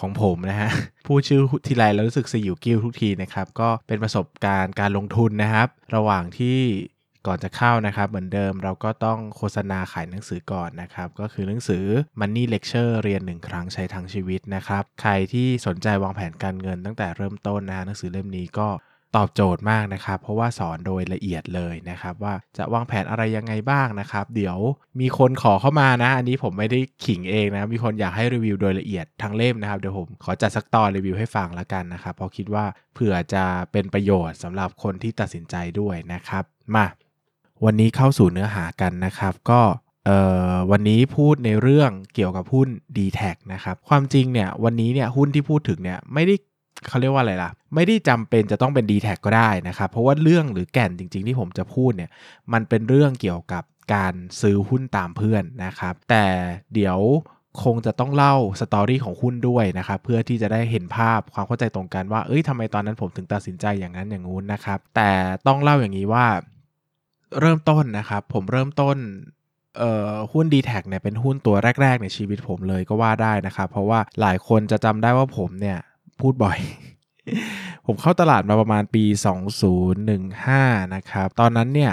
ของผมนะฮะพูดชื่อทีไรแล้วรู้สึกสยิวกิ้วทุกทีนะครับก็เป็นประสบการณ์การลงทุนนะครับ ระหว่างที่ก่อนจะเข้านะครับ เหมือนเดิมเราก็ต้องโฆษณาขายหนังสือก่อนนะครับ ก็คือหนังสือ Money Lecture เรียนหนึ่งครั้งใช้ทั้งชีวิตนะครับ ใครที่สนใจวางแผนการเงินตั้งแต่เริ่มต้นนะฮะหนังสือเล่มนี้ก็ ตอบโจทย์มากนะครับ เพราะว่าสอนโดยละเอียดเลยนะครับ ว่าจะวางแผนอะไรยังไงบ้างนะครับ เดี๋ยวมีคนขอเข้ามานะ อันนี้ผมไม่ได้ขิงเองนะ มีคนอยากให้รีวิวโดยละเอียดทั้งเล่มนะครับเดี๋ยวผมขอจัดสักตอนรีวิวให้ฟังแล้วกันนะครับเพราะคิดว่าเผื่อจะเป็นประโยชน์สำหรับคนที่ตัดสินใจด้วยนะครับมาวันนี้เข้าสู่เนื้อหากันนะครับ ก็เออวันนี้พูดในเรื่องเกี่ยวกับหุ้น d t แทนะครับ ความจริงเนี่ยวันนี้เนี่ยหุ้นที่พูดถึงเนี่ยไม่ได้ เขาเรียกว่าอะไรล่ะ ไม่ได้จำเป็นจะต้องเป็น d t แทก็ได้นะครับ เพราะว่าเรื่องหรือแก่นจริง ๆ ที่ผมจะพูดเนี่ย มันเป็นเรื่องเกี่ยวกับการซื้อหุ้นตามเพื่อนนะครับ แต่เดี๋ยวคงจะต้องเล่าสตอรี่ของหุ้นด้วยนะครับ เพื่อที่จะได้เห็นภาพความเข้าใจตรงกันว่า เอ้ยทำไมตอนนั้นผมถึงตัดสินใจอย่างนั้นอย่างงู้นนะครับ แต่ต้องเล่าอย่างนี้ว่าเริ่มต้นนะครับ ผมเริ่มต้นหุ้น d t แทเนี่ยเป็นหุ้นตัวแรก ๆ ในชีวิตผมเลยก็ว่าได้นะครับ เพราะว่าหลายคนจะจำได้ว่าผมเนี่ย พูดบ่อย ผมเข้าตลาดมาประมาณปี 2015 นะครับ ตอนนั้นเนี่ย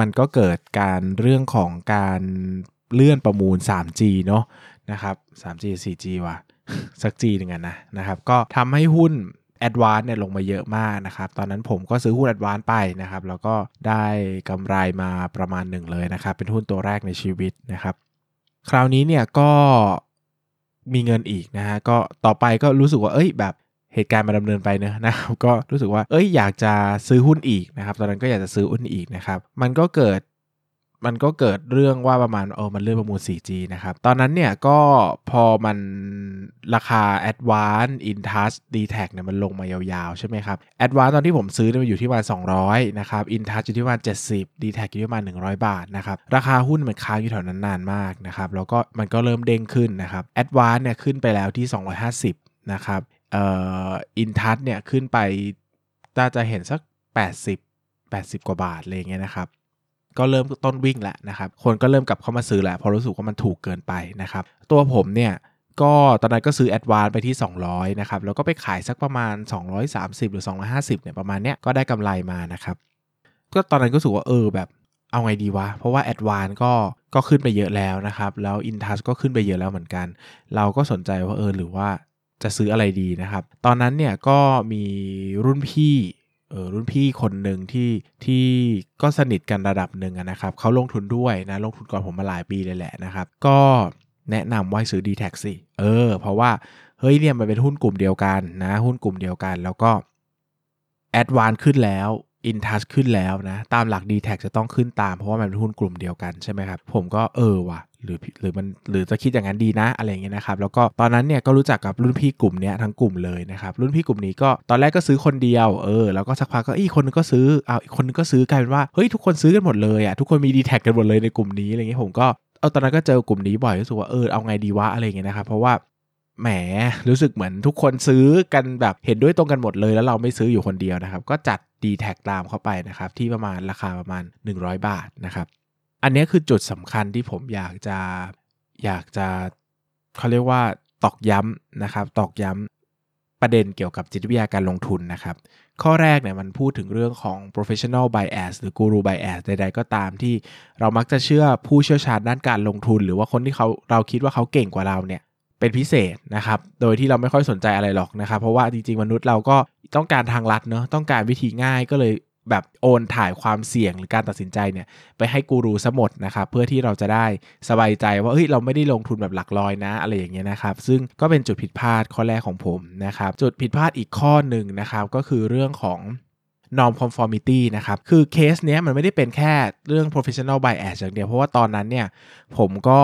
มันก็เกิดการเรื่องของการเลื่อนประมูล 3G เนาะนะครับ 3G 4G ว่ะ สัก G หนึ่งอะนนะนะครับ ก็ทำให้หุ้น a d v a n c e เนี่ยลงมาเยอะมากนะครับ ตอนนั้นผมก็ซื้อหุ้น a d v a n c e ไปนะครับ แล้วก็ได้กำไรมาประมาณหนึ่งเลยนะครับ เป็นหุ้นตัวแรกในชีวิตนะครับ คราวนี้เนี่ยก็มีเงินอีกนะฮะ ก็ต่อไปก็รู้สึกว่า เอ้ยแบบ เหตุการณ์มาดำเนินไปเนอะนะครับก็รู้สึกว่าเอ้ยอยากจะซื้อหุ้นอีกนะครับ ตอนนั้นก็อยากจะซื้อหุ้นอีกนะครับ มันก็เกิดมันก็เกิดเรื่องว่าประมาณเออมันเลื่อนประมูล 4G นะครับ ตอนนั้นเนี่ยก็พอมันราคา Advance Intouch d t a c เนี่ยมันลงมายาวๆ ใช่ไหมครับ Advance ตอนที่ผมซื้อเนี่ยมันอยู่ที่ประมาณ200 นะครับ Intouch อยู่ที่ประมาณ70 d t a c อยู่ที่ประมาณ100 บาทนะครับ ราคาหุ้นมันค้างอยู่แถวนั้นนานมากนะครับ แล้วก็มันก็เริ่มเด้งขึ้นนะครับ Advance เนี่ยขึ้นไปแล้วที่ 250นะครับ อ่อ Intouch เนี่ยขึ้นไปน่าจะเห็นสัก 80 80 กว่าบาทอะไรเงี้ยนะครับ ก็เริ่มต้นวิ่งแล้วนะครับ คนก็เริ่มกลับเข้ามาซื้อแหล้วเพราะรู้สึกว่ามันถูกเกินไปนะครับ ตัวผมเนี่ยก็ตอนนั้นก็ซื้อแอดวานไปที่ 200 นะครับ แล้วก็ไปขายสักประมาณ 230 หรือ 250 เนี่ยประมาณเนี้ยก็ได้กำไรมานะครับ ก็ตอนนั้นก็รู้สึกว่าเออแบบเอาไงดีวะ เพราะว่าแอดวานก็ก็ขึ้นไปเยอะแล้วนะครับ แล้วอินทัสก็ขึ้นไปเยอะแล้วเหมือนกัน เราก็สนใจว่าเออหรือว่า จะซื้ออะไรดีนะครับ ตอนนั้นเนี่ยก็มีรุ่นพี่เออรุ่นพี่คนหนึ่งที่ที่ก็สนิทกันระดับหนึ่งนะครับเขาลงทุนด้วยนะลงทุนก่อนผมมาหลายปีเลยแหละนะครับ ก็แนะนำว่าซื้อ d t แทสิเออ เพราะว่าเฮ้ยเนี่ยมันเป็นหุ้นกลุ่มเดียวกันนะ หุ้นกลุ่มเดียวกัน แล้วก็แอดวานขึ้นแล้วอินทัชขึ้นแล้วนะ ตามหลัก d t แทจะต้องขึ้นตามเพราะว่ามันเป็นหุ้นกลุ่มเดียวกันใช่ไหมครับ ผมก็เออว่ะ หรือหรือมันหรือจะคิดอย่างนั้นดีนะอะไรเงี้ยนะครับแล้วก็ตอนนั้นเนี่ยก็รู้จักกับรุ่นพี่กลุ่มเนี้ยทั้งกลุ่มเลยนะครับรุ่นพี่กลุ่มนี้ก็ตอนแรกก็ซื้อคนเดียวเออแล้วก็สักพักก็อีกคนนึงก็ซื้อเอาอีกคนนึงก็ซื้อกลายเป็นว่าเฮ้ยทุกคนซื้อกันหมดเลยอะทุกคนมีดีแท็กกันหมดเลยในกลุ่มนี้อะไรเงี้ยผมก็เออตอนนั้นก็เจอกลุ่มนี้บ่อยรู้สึกว่าเออเอาไงดีวะอะไรเงี้ยนะครับเพราะว่าแหมรู้สึกเหมือนทุกคนซื้อกันแบบเห็นด้วยตรงกันหมดเลย แล้วเราไม่ซื้ออยู่คนเดียวนะครับ ก็จัด d t แทตามเข้าไปนะครับที่ประมาณราคาประมาณ 100 บาทนะครับ อันนี้คือจุดสำคัญที่ผมอยากจะอยากจะเขาเรียกว่าตอกย้ำนะครับ ตอกย้ำประเด็นเกี่ยวกับจิตวิทยาการลงทุนนะครับ ข้อแรกเนี่ยมันพูดถึงเรื่องของ professional bias หรือ guru bias ใดๆก็ตามที่เรามักจะเชื่อผู้เชี่ยวชาญด้านการลงทุน หรือว่าคนที่เขาเราคิดว่าเขาเก่งกว่าเราเนี่ยเป็นพิเศษนะครับ โดยที่เราไม่ค่อยสนใจอะไรหรอกนะครับ เพราะว่าจริงๆ มนุษย์เราก็ต้องการทางลัดเนาะ ต้องการวิธีง่ายก็เลย แบบโอนถ่ายความเสี่ยงหรือการตัดสินใจเนี่ยไปให้กูรูซะหมดนะครับเพื่อที่เราจะได้สบายใจว่าเฮ้ยเราไม่ได้ลงทุนแบบหลักร้อยนะ อะไรอย่างเงี้ยนะครับ ซึ่งก็เป็นจุดผิดพลาดข้อแรกของผมนะครับ จุดผิดพลาดอีกข้อหนึ่งนะครับ ก็คือเรื่องของ norm conformity นะครับ คือเคสเนี้ยมันไม่ได้เป็นแค่เรื่อง professional bias อย่างเดียว เพราะว่าตอนนั้นเนี่ยผมก็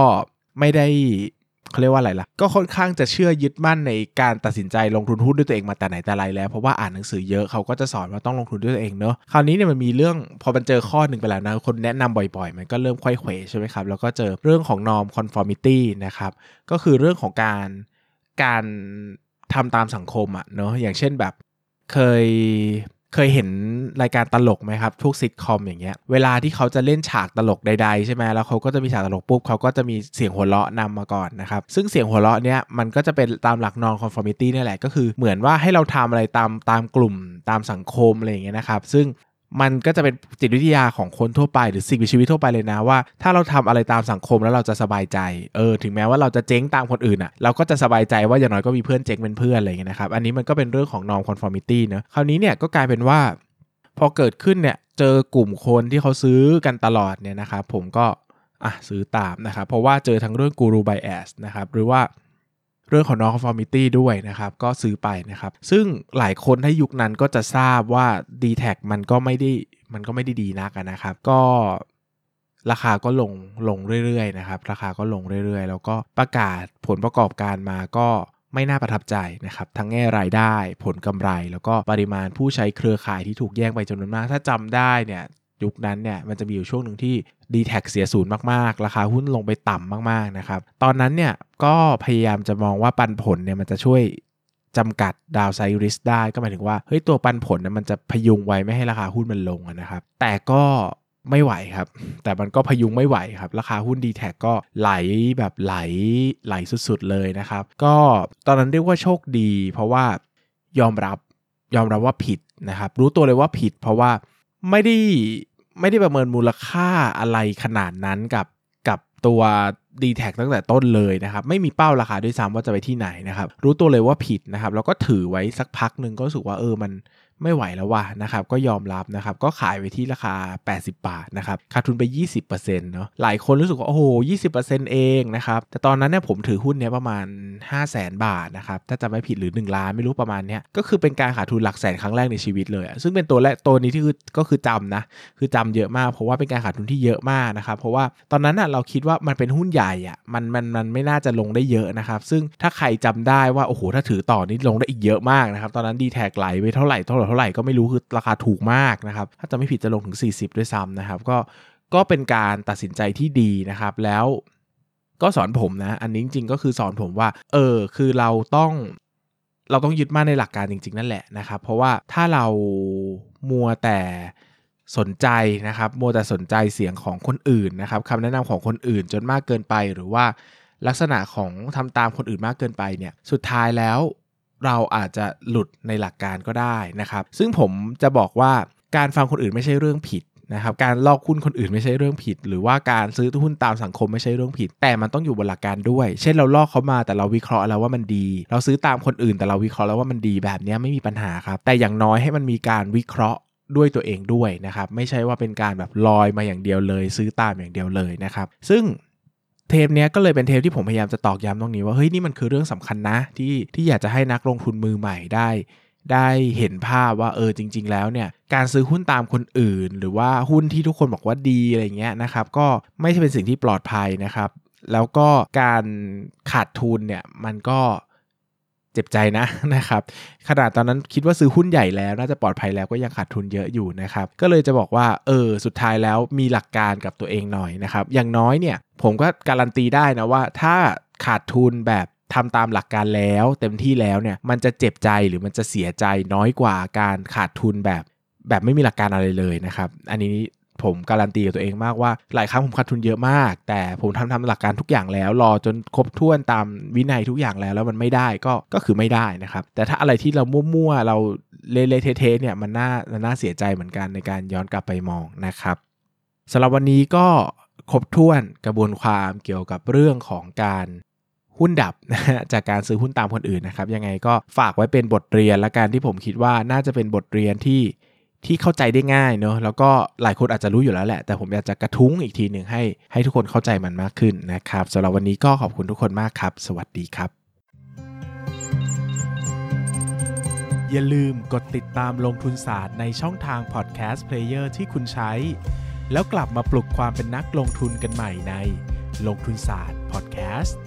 ไม่ได้ เขาเรียกว่าอะไรล่ะ ก็ค่อนข้างจะเชื่อยึดมั่นในการตัดสินใจลงทุนหุ้นด้วยตัวเองมาแต่ไหนแต่ไรแล้ว เพราะว่าอ่านหนังสือเยอะเขาก็จะสอนว่าต้องลงทุนด้วยตัวเองเนอะคราวนี้เนี่ยมันมีเรื่องพอมันเจอข้อหนึ่งไปแล้วนะคนแนะนำบ่อยๆ มันก็เริ่มค่อยเขวใช่ไหมครับแล้วก็เจอเรื่องของ norm conformity นะครับก็คือเรื่องของการการทำตามสังคมอะเนาะอย่างเช่นแบบเคย เคยเห็นรายการตลกไหมครับทุกซิทคอมอย่างเงี้ยเวลาที่เขาจะเล่นฉากตลกใดๆใช่ไหมแล้วเขาก็จะมีฉากตลกปุ๊บเขาก็จะมีเสียงหัวเราะนำมาก่อนนะครับซึ่งเสียงหัวเราะเนี้ยมันก็จะเป็นตามหลัก norm conformity นี่แหละก็คือเหมือนว่าให้เราทำอะไรตามตามกลุ่มตามสังคมอะไรอย่างเงี้ยนะครับซึ่ง มันก็จะเป็นจิตวิทยาของคนทั่วไปหรือสิ่งมีชีวิตทั่วไปเลยนะว่า ถ้าเราทำอะไรตามสังคมแล้วเราจะสบายใจเออถึงแม้ว่าเราจะเจ๊งตามคนอื่นอะ่ะเราก็จะสบายใจว่าอย่างน้อยก็มีเพื่อนเจ๊งเป็นเพื่อนอะไรอย่างเงี้ยนะครับอันนี้มันก็เป็นเรื่องของ norm conformity เนะคราวนี้เนี่ยก็กลายเป็นว่า พอเกิดขึ้นเนี่ยเจอกลุ่มคนที่เขาซื้อกันตลอดเนี่ยนะครับผมก็อะซื้อตามนะครับเพราะว่าเจอทั้งเรื่องกูรูไบแอสนะครับหรือว่า เรื่องของ non-conformity ด้วยนะครับ ก็ซื้อไปนะครับ ซึ่งหลายคนในยุคนั้นก็จะทราบว่า d t แทมันก็ไม่ได้มันก็ไม่ได้ดีนักนะครับ ก็ราคาก็ลงลงเรื่อยๆนะครับ ราคาก็ลงเรื่อยๆ แล้วก็ประกาศผลประกอบการมาก็ไม่น่าประทับใจนะครับ ทั้งแง่รายได้ผลกำไร แล้วก็ปริมาณผู้ใช้เครือข่ายที่ถูกแย่งไปจำนวนมาก ถ้าจำได้เนี่ย ยุคนั้นเนี่ยมันจะมีอยู่ช่วงหนึ่งที่ d t แทเสียศูนย์มากๆ ราคาหุ้นลงไปต่ำมากๆนะครับตอนนั้นเนี่ยก็พยายามจะมองว่าปันผลเนี่ยมันจะช่วยจำกัดดาวไซริสได้ก็หมายถึงว่าเฮ้ยตัวปันผลเนี่ยมันจะพยุงไว้ไม่ให้ราคาหุ้นมันลงนะครับแต่ก็ไม่ไหวครับ แต่มันก็พยุงไม่ไหวครับ ราคาหุ้น d t แทก็ไหลแบบไหลไหลสุดๆเลยนะครับ ก็ตอนนั้นเรียกว่าโชคดี เพราะว่ายอมรับยอมรับว่าผิดนะครับ รู้ตัวเลยว่าผิด เพราะว่า ไม่ได้ไม่ได้ประเมินมูลค่าอะไรขนาดนั้นกับกับตัว d t แทตั้งแต่ต้นเลยนะครับ ไม่มีเป้าราคาด้วยซ้ำว่าจะไปที่ไหนนะครับ รู้ตัวเลยว่าผิดนะครับ แล้วก็ถือไว้สักพักหนึ่งก็รู้สึกว่าเออมันไม่ไหวแล้วว่ะนะครับ ก็ยอมรับนะครับ ก็ขายไปที่ราคา 80 บาทนะครับขาดทุนไป 20%เนาะหลายคนรู้สึกว่า โอ้โห 20%เองนะครับ แต่ตอนนั้นเนี่ยผมถือหุ้นเนี้ยประมาณ5 0 0แสนบาทนะครับถ้าจะไม่ผิดหรือ 1 ล้านไม่รู้ประมาณเนี้ยก็คือเป็นการขาดทุนหลักแสนครั้งแรกในชีวิตเลย ซึ่งเป็นตัวแรกตัวนี้ที่คือก็คือจำนะคือจำเยอะมาก เพราะว่าเป็นการขาดทุนที่เยอะมากนะครับเพราะว่าตอนนั้นอะเราคิดว่ามันเป็นหุ้นใหญ่อะมันมันมันไม่น่าจะลงได้เยอะนะครับซึ่งถ้าใครจำได้ว่าโอ้โหถ้าถือต่อนี้ลงได้อีกเยอะมากนะครับตอนนั้นดีแท็กไหลไปเท่าไหร่เท่าไหร่เท่าไหร่ก็ไม่รู้คือราคาถูกมากนะครับถ้าจะไม่ผิดจะลงถึง 40 ด้วยซ้ำนะครับก็ก็เป็นการตัดสินใจที่ดีนะครับแล้ว ก็สอนผมนะ อันนี้จริงๆก็คือสอนผมว่า เออ คือเราต้อง เราต้องยึดมั่นในหลักการจริง ๆ นั่นแหละนะครับ เพราะว่าถ้าเรามัวแต่สนใจนะครับ มัวแต่สนใจเสียงของคนอื่นนะครับคำแนะนำของคนอื่นจนมากเกินไป หรือว่าลักษณะของทำตามคนอื่นมากเกินไปเนี่ย สุดท้ายแล้วเราอาจจะหลุดในหลักการก็ได้นะครับ ซึ่งผมจะบอกว่าการฟังคนอื่นไม่ใช่เรื่องผิด นะครับการลอกหุ้นคนอื่นไม่ใช่เรื่องผิด หรือว่าการซื้อหุ้นตามสังคมไม่ใช่เรื่องผิด แต่มันต้องอยู่บนหลักการด้วย เช่นเราลอกเขามาแต่เราวิเคราะห์แล้วว่ามันดี เราซื้อตามคนอื่นแต่เราวิเคราะห์แล้วว่ามันดีแบบนี้ไม่มีปัญหาครับ แต่อย่างน้อยให้มันมีการวิเคราะห์ด้วยตัวเองด้วยนะครับไม่ใช่ว่าเป็นการแบบลอยมาอย่างเดียวเลย ซื้อตามอย่างเดียวเลยนะครับซึ่งเทปนี้ก็เลยเป็นเทปที่ผมพยายามจะตอกย้ำตรงนี้ว่าเฮ้ยนี่มันคือเรื่องสำคัญนะที่ที่อยากจะให้นักลงทุนมือใหม่ได้ ได้เห็นภาพว่าเออจริง ๆ แล้วเนี่ยการซื้อหุ้นตามคนอื่น หรือว่าหุ้นที่ทุกคนบอกว่าดีอะไรเงี้ยนะครับก็ไม่ใช่เป็นสิ่งที่ปลอดภัยนะครับ แล้วก็การขาดทุนเนี่ยมันก็เจ็บใจนะนะครับขนาดตอนนั้นคิดว่าซื้อหุ้นใหญ่แล้วน่าจะปลอดภัยแล้วก็ยังขาดทุนเยอะอยู่นะครับก็เลยจะบอกว่าเออสุดท้ายแล้วมีหลักการกับตัวเองหน่อยนะครับอย่างน้อยเนี่ยผมก็การันตีได้นะว่าถ้าขาดทุนแบบ ทำตามหลักการแล้ว เต็มที่แล้วเนี่ยมันจะเจ็บใจหรือมันจะเสียใจน้อยกว่าการขาดทุนแบบ แบบไม่มีหลักการอะไรเลยนะครับ อันนี้ผมการันตีกับตัวเองมากว่าหลายครั้งผมขาดทุนเยอะมาก แต่ผมทำทำหลักการทุกอย่างแล้ว รอจนครบถ้วนตามวินัยทุกอย่างแล้ว แล้วมันไม่ได้ก็ก็คือไม่ได้นะครับ แต่ถ้าอะไรที่เรามั่วๆเราเละเทะเนี่ยมันน่ามันน่าเสียใจเหมือนกันในการย้อนกลับไปมองนะครับสำหรับวันนี้ก็ครบถ้วนกระบวนความเกี่ยวกับเรื่องของการ หุ้นดับนะจากการซื้อหุ้นตามคนอื่นนะครับยังไงก็ฝากไว้เป็นบทเรียนและการที่ผมคิดว่าน่าจะเป็นบทเรียนที่ที่เข้าใจได้ง่ายเนอะแล้วก็หลายคนอาจจะรู้อยู่แล้วแหละ แต่ผมอยากจะกระทุ้งอีกทีหนึ่งให้ให้ทุกคนเข้าใจมันมากขึ้นนะครับสำหรับวันนี้ก็ขอบคุณทุกคนมากครับ สวัสดีครับ อย่าลืมกดติดตามลงทุนศาสตร์ในช่องทาง podcast player ที่คุณใช้ แล้วกลับมาปลุกความเป็นนักลงทุนกันใหม่ในลงทุนศาสตร์พอดแคสต์